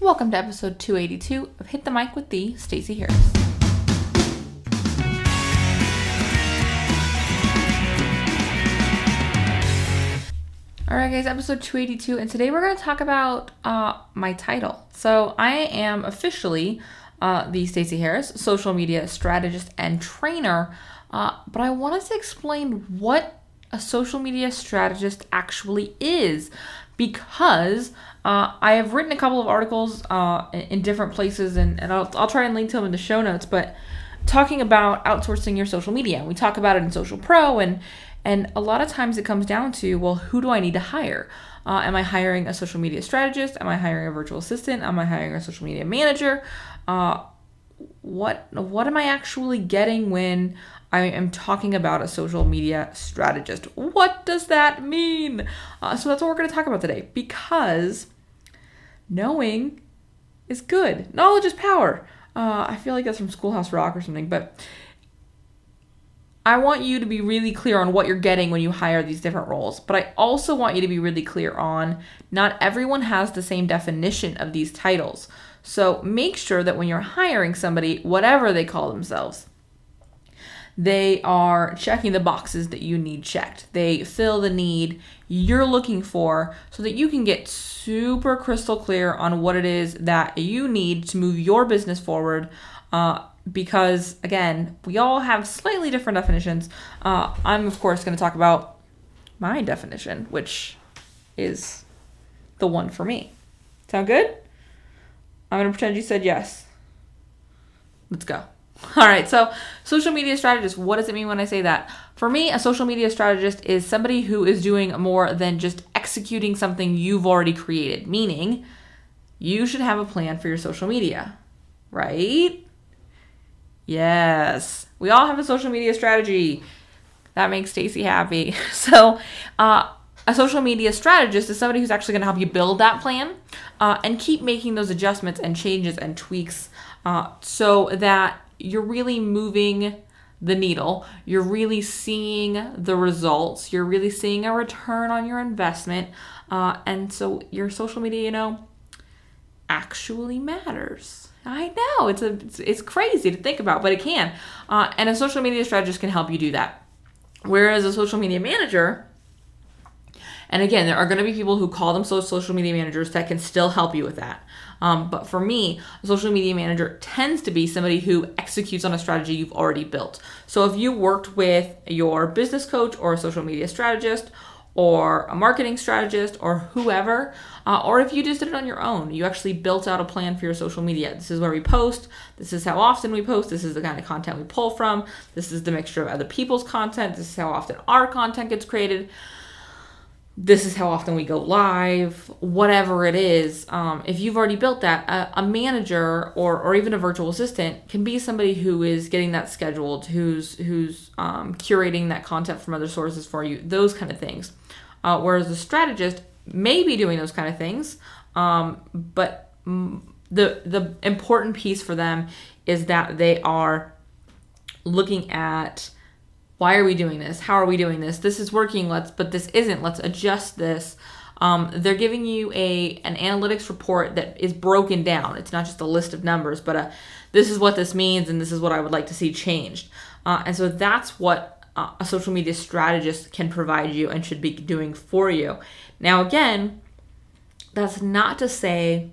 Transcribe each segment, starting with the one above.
Welcome to episode 282 of Hit the Mic with the Stacey Harris. All right, guys, episode 282, and today we're going to talk about uh, my title. So, I am officially uh, the Stacey Harris, social media strategist and trainer, uh, but I wanted to explain what a social media strategist actually is because uh, I have written a couple of articles uh, in different places, and, and I'll, I'll try and link to them in the show notes, but talking about outsourcing your social media. We talk about it in Social Pro and and a lot of times it comes down to, well, who do I need to hire? Uh, am I hiring a social media strategist? Am I hiring a virtual assistant? Am I hiring a social media manager? Uh, what what am I actually getting when I am talking about a social media strategist? What does that mean? Uh, so that's what we're going to talk about today because knowing is good. Knowledge is power. Uh, I feel like that's from Schoolhouse Rock or something, but I want you to be really clear on what you're getting when you hire these different roles. But I also want you to be really clear on not everyone has the same definition of these titles. So make sure that when you're hiring somebody, whatever they call themselves, they are checking the boxes that you need checked. They fill the need you're looking for so that you can get super crystal clear on what it is that you need to move your business forward. Uh, because again, we all have slightly different definitions. Uh, I'm of course going to talk about my definition, which is the one for me. Sound good? I'm going to pretend you said yes. Let's go. All right, so social media strategist, what does it mean when I say that? For me, a social media strategist is somebody who is doing more than just executing something you've already created, meaning you should have a plan for your social media, right? Yes. We all have a social media strategy. That makes Stacey happy. So, uh, a social media strategist is somebody who's actually going to help you build that plan uh, and keep making those adjustments and changes and tweaks uh, so that you're really moving the needle. You're really seeing the results. You're really seeing a return on your investment. Uh, and so your social media, you know, actually matters. I know it's a it's, it's crazy to think about, but it can. Uh, and a social media strategist can help you do that. Whereas a social media manager, and again, there are going to be people who call themselves social media managers that can still help you with that. Um, but for me, a social media manager tends to be somebody who executes on a strategy you've already built. So if you worked with your business coach or a social media strategist or a marketing strategist or whoever, uh, or if you just did it on your own, you actually built out a plan for your social media. This is where we post, this is how often we post, this is the kind of content we pull from, this is the mixture of other people's content, this is how often our content gets created. This is how often we go live, whatever it is. Um, if you've already built that, a, a manager or, or even a virtual assistant can be somebody who is getting that scheduled, who's who's um, curating that content from other sources for you, those kind of things. Uh, whereas the strategist may be doing those kind of things, um, but the the important piece for them is that they are looking at why are we doing this? How are we doing this? This is working. Let's but this isn't. Let's adjust this. Um, they're giving you a an analytics report that is broken down. It's not just a list of numbers, but a this is what this means and this is what I would like to see changed. Uh, and so that's what uh, a social media strategist can provide you and should be doing for you. Now, again, that's not to say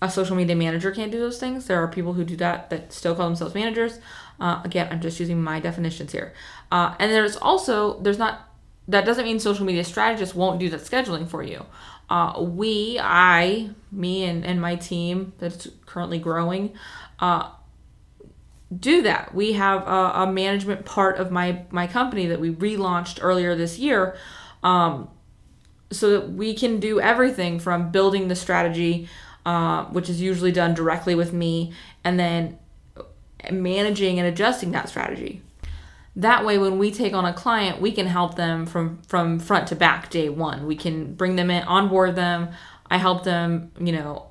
a social media manager can't do those things. There are people who do that that still call themselves managers. Uh, again, I'm just using my definitions here. Uh, and there's also there's not that doesn't mean social media strategists won't do that scheduling for you. Uh, we, I, me, and, and my team that's currently growing, uh, do that. We have a, a, management part of my my company that we relaunched earlier this year, um, so that we can do everything from building the strategy, uh, which is usually done directly with me, and then managing and adjusting that strategy. That way, when we take on a client, we can help them from from front to back day one. We can bring them in, onboard them. I help them, you know,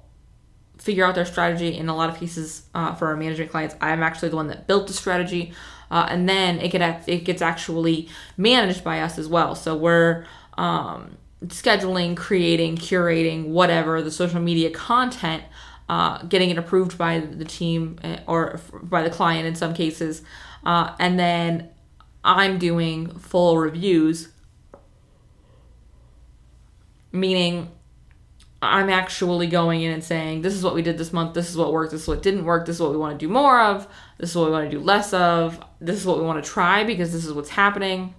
figure out their strategy in a lot of cases uh, for our management clients i'm actually the one that built the strategy uh, and then it get it gets actually managed by us as well so we're um, scheduling, creating, curating, whatever the social media content, uh, getting it approved by the team uh, or by the client in some cases, uh, and then I'm doing full reviews, meaning I'm actually going in and saying, this is what we did this month, this is what worked, this is what didn't work, this is what we want to do more of, this is what we want to do less of, this is what we want to try because this is what's happening.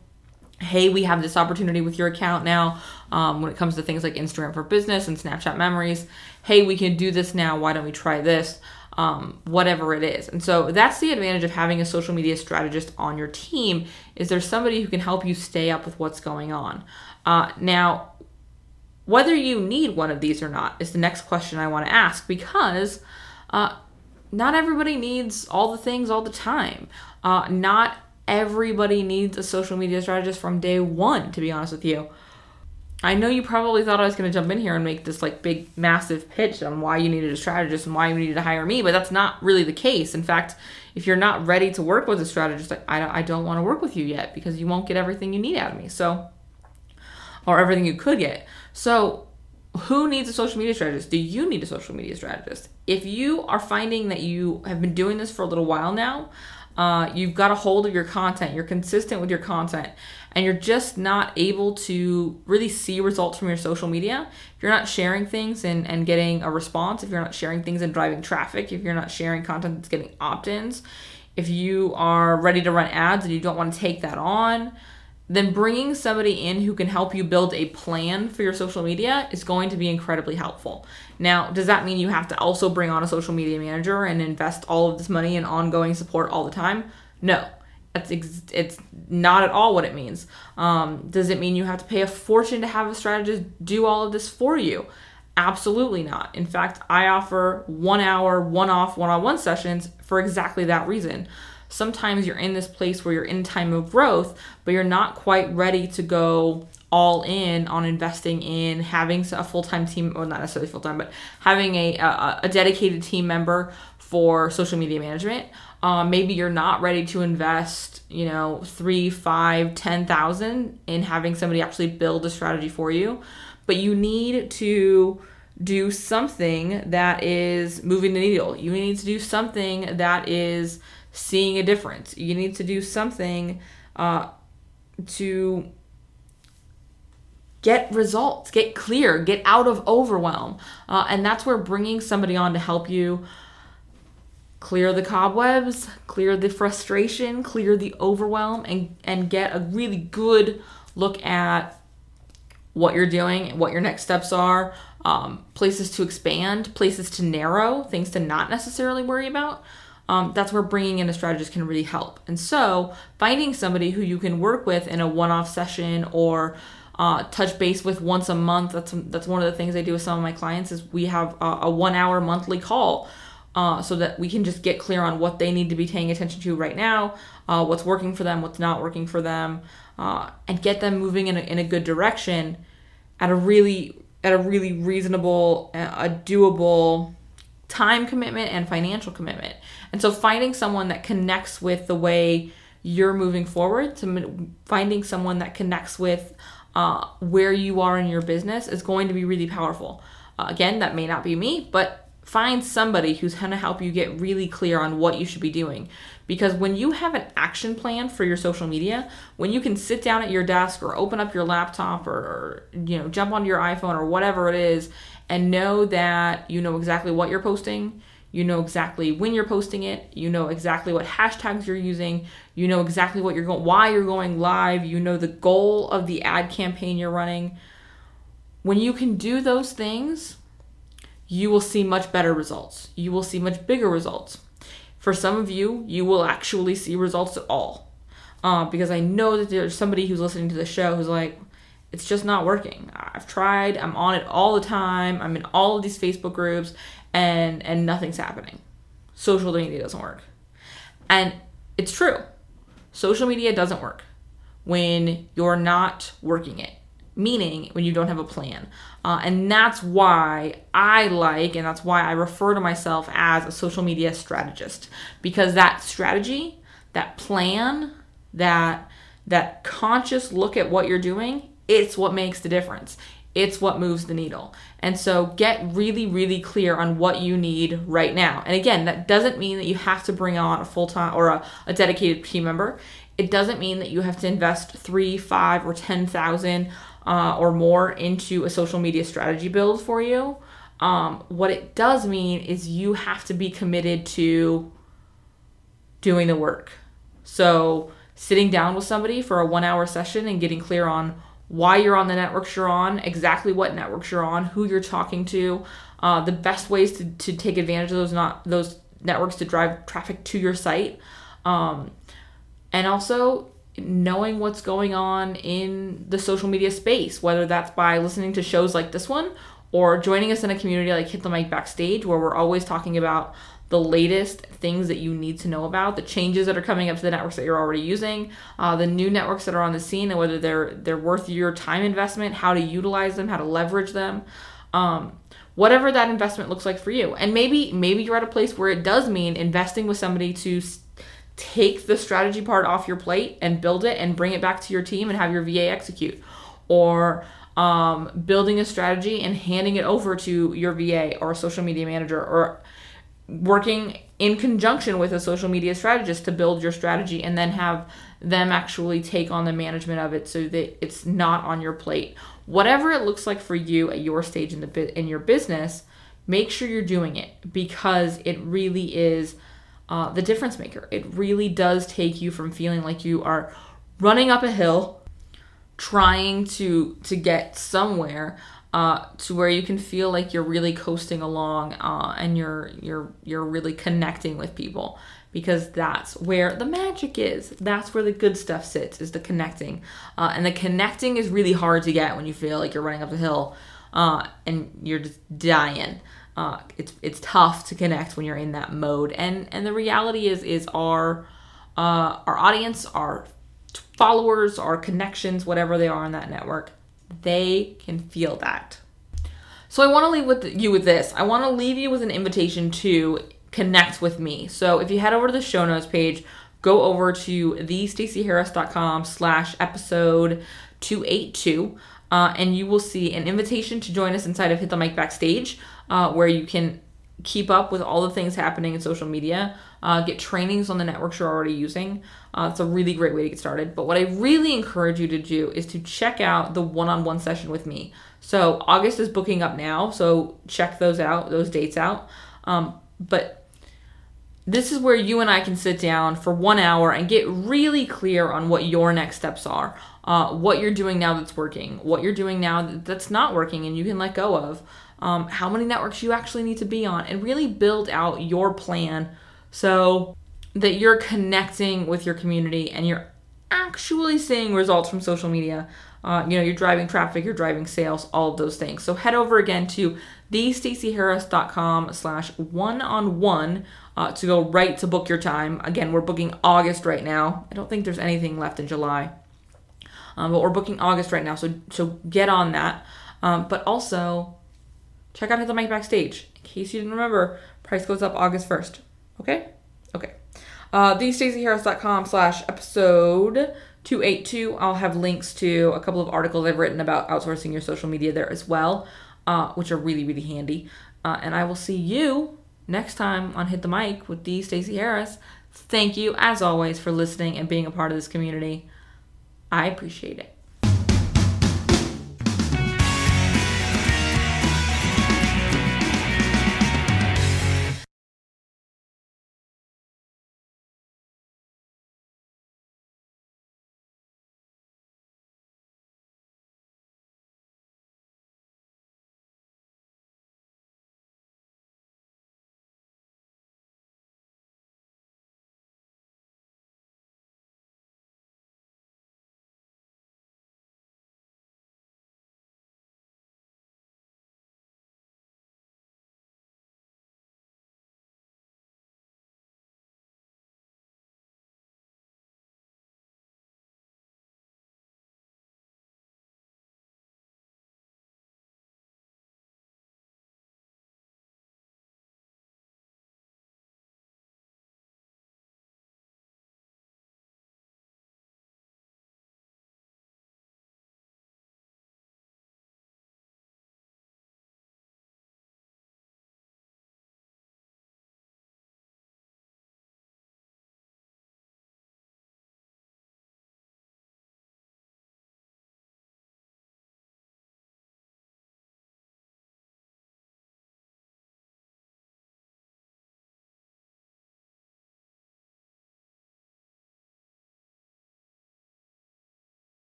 Hey, we have this opportunity with your account now um, when it comes to things like Instagram for business and Snapchat memories. Hey, we can do this now. Why don't we try this? Um, whatever it is. And so that's the advantage of having a social media strategist on your team is there's somebody who can help you stay up with what's going on. Uh, now, whether you need one of these or not is the next question I want to ask because uh, not everybody needs all the things all the time. Uh, not everybody needs a social media strategist from day one, to be honest with you. I know you probably thought I was going to jump in here and make this like big, massive pitch on why you needed a strategist and why you needed to hire me, but that's not really the case. In fact, if you're not ready to work with a strategist, I, I don't want to work with you yet because you won't get everything you need out of me. So, or everything you could get. So, who needs a social media strategist? Do you need a social media strategist? If you are finding that you have been doing this for a little while now, uh, you've got a hold of your content, you're consistent with your content, and you're just not able to really see results from your social media, if you're not sharing things and, and getting a response, if you're not sharing things and driving traffic, if you're not sharing content that's getting opt ins, if you are ready to run ads and you don't want to take that on, then bringing somebody in who can help you build a plan for your social media is going to be incredibly helpful. Now, does that mean you have to also bring on a social media manager and invest all of this money in ongoing support all the time? No. It's, ex- it's not at all what it means. Um, does it mean you have to pay a fortune to have a strategist do all of this for you? Absolutely not. In fact, I offer one hour, one off, one on one sessions for exactly that reason sometimes you're in this place where you're in time of growth, but you're not quite ready to go all in on investing in having a full-time team or not necessarily full-time but having a, a, a dedicated team member for social media management. Um, maybe you're not ready to invest you know three five ten thousand in having somebody actually build a strategy for you but you need to do something that is moving the needle. You need to do something that is seeing a difference. You need to do something uh, to get results, get clear, get out of overwhelm. Uh, and that's where bringing somebody on to help you clear the cobwebs, clear the frustration, clear the overwhelm, and, and get a really good look at what you're doing, what your next steps are, um, places to expand, places to narrow, things to not necessarily worry about um, that's where bringing in a strategist can really help. And so, finding somebody who you can work with in a one-off session or uh, touch base with once a month. That's that's one of the things I do with some of my clients is we have a, a one-hour monthly call. Uh, so that we can just get clear on what they need to be paying attention to right now, uh, what's working for them, what's not working for them, uh, and get them moving in a, in a good direction at a really at a really reasonable, uh, a doable time commitment and financial commitment. And so finding someone that connects with the way you're moving forward, to finding someone that connects with uh, where you are in your business is going to be really powerful. Uh, again, that may not be me, but find somebody who's going to help you get really clear on what you should be doing. Because when you have an action plan for your social media, when you can sit down at your desk or open up your laptop or, or you know jump onto your iPhone or whatever it is and know that you know exactly what you're posting, you know exactly when you're posting it, you know exactly what hashtags you're using, you know exactly what you're going why you're going live, you know the goal of the ad campaign you're running. When you can do those things, you will see much better results. You will see much bigger results. For some of you, you will actually see results at all. Uh, because I know that there's somebody who's listening to the show who's like, it's just not working. I've tried, I'm on it all the time, I'm in all of these Facebook groups, and and nothing's happening. Social media doesn't work. And it's true. Social media doesn't work when you're not working it, meaning when you don't have a plan. Uh, and that's why I like, and that's why I refer to myself as a social media strategist, because that strategy, that plan, that that conscious look at what you're doing it's what makes the difference. It's what moves the needle. And so get really, really clear on what you need right now. And again, that doesn't mean that you have to bring on a full time or a, a, dedicated team member. It doesn't mean that you have to invest three, five, or ten thousand uh, or more into a social media strategy build for you. Um, what it does mean is you have to be committed to doing the work. So sitting down with somebody for a one hour session and getting clear on why you're on the networks you're on, exactly what networks you're on, who you're talking to, uh, the best ways to, to take advantage of those not those networks to drive traffic to your site, um, and also knowing what's going on in the social media space, whether that's by listening to shows like this one or joining us in a community like Hit the Mic Backstage, where we're always talking about the latest things that you need to know about, the changes that are coming up to the networks that you're already using, uh, the new networks that are on the scene, and whether they're they're worth your time investment, how to utilize them, how to leverage them, um, whatever that investment looks like for you. And maybe maybe you're at a place where it does mean investing with somebody to take the strategy part off your plate and build it and bring it back to your team and have your VA execute, or um, building a strategy and handing it over to your VA or a social media manager or working in conjunction with a social media strategist to build your strategy and then have them actually take on the management of it so that it's not on your plate. Whatever it looks like for you at your stage in the in your business, make sure you're doing it because it really is uh, the difference maker. It really does take you from feeling like you are running up a hill, trying to to get somewhere, uh, to where you can feel like you're really coasting along uh, and you're you're you're really connecting with people because that's where the magic is. That's where the good stuff sits is the connecting, uh, and the connecting is really hard to get when you feel like you're running up the hill uh, and you're just dying. Uh, it's it's tough to connect when you're in that mode, and and the reality is is our uh, our audience, our followers, our connections, whatever they are in that network they can feel that. So I want to leave with you with this. I want to leave you with an invitation to connect with me. So if you head over to the show notes page, go over to thestaceyharris.com slash episode 282 uh, and you will see an invitation to join us inside of Hit the Mic Backstage uh, where you can keep up with all the things happening in social media, uh, get trainings on the networks you're already using. Uh, it's a really great way to get started. But what I really encourage you to do is to check out the one on one session with me. So August is booking up now, so check those out, those dates out. Um, but this is where you and I can sit down for one hour and get really clear on what your next steps are, uh, what you're doing now that's working, what you're doing now that's not working, and you can let go of um, how many networks you actually need to be on, and really build out your plan so that you're connecting with your community and you're actually seeing results from social media. Uh, you know, you're driving traffic, you're driving sales, all of those things. So head over again to thestaceyharris.com slash one-on-one uh, to go right to book your time. Again, we're booking August right now. I don't think there's anything left in July. Um, but we're booking August right now, so so get on that. Um, but also, check out the Mic Backstage. In case you didn't remember, price goes up August 1st. Okay? Okay. Uh, thestaceyharris.com slash episode 282. I'll have links to a couple of articles I've written about outsourcing your social media there as well, uh, which are really, really handy. Uh, and I will see you next time on Hit the Mic with the Stacey Harris. Thank you, as always, for listening and being a part of this community. I appreciate it.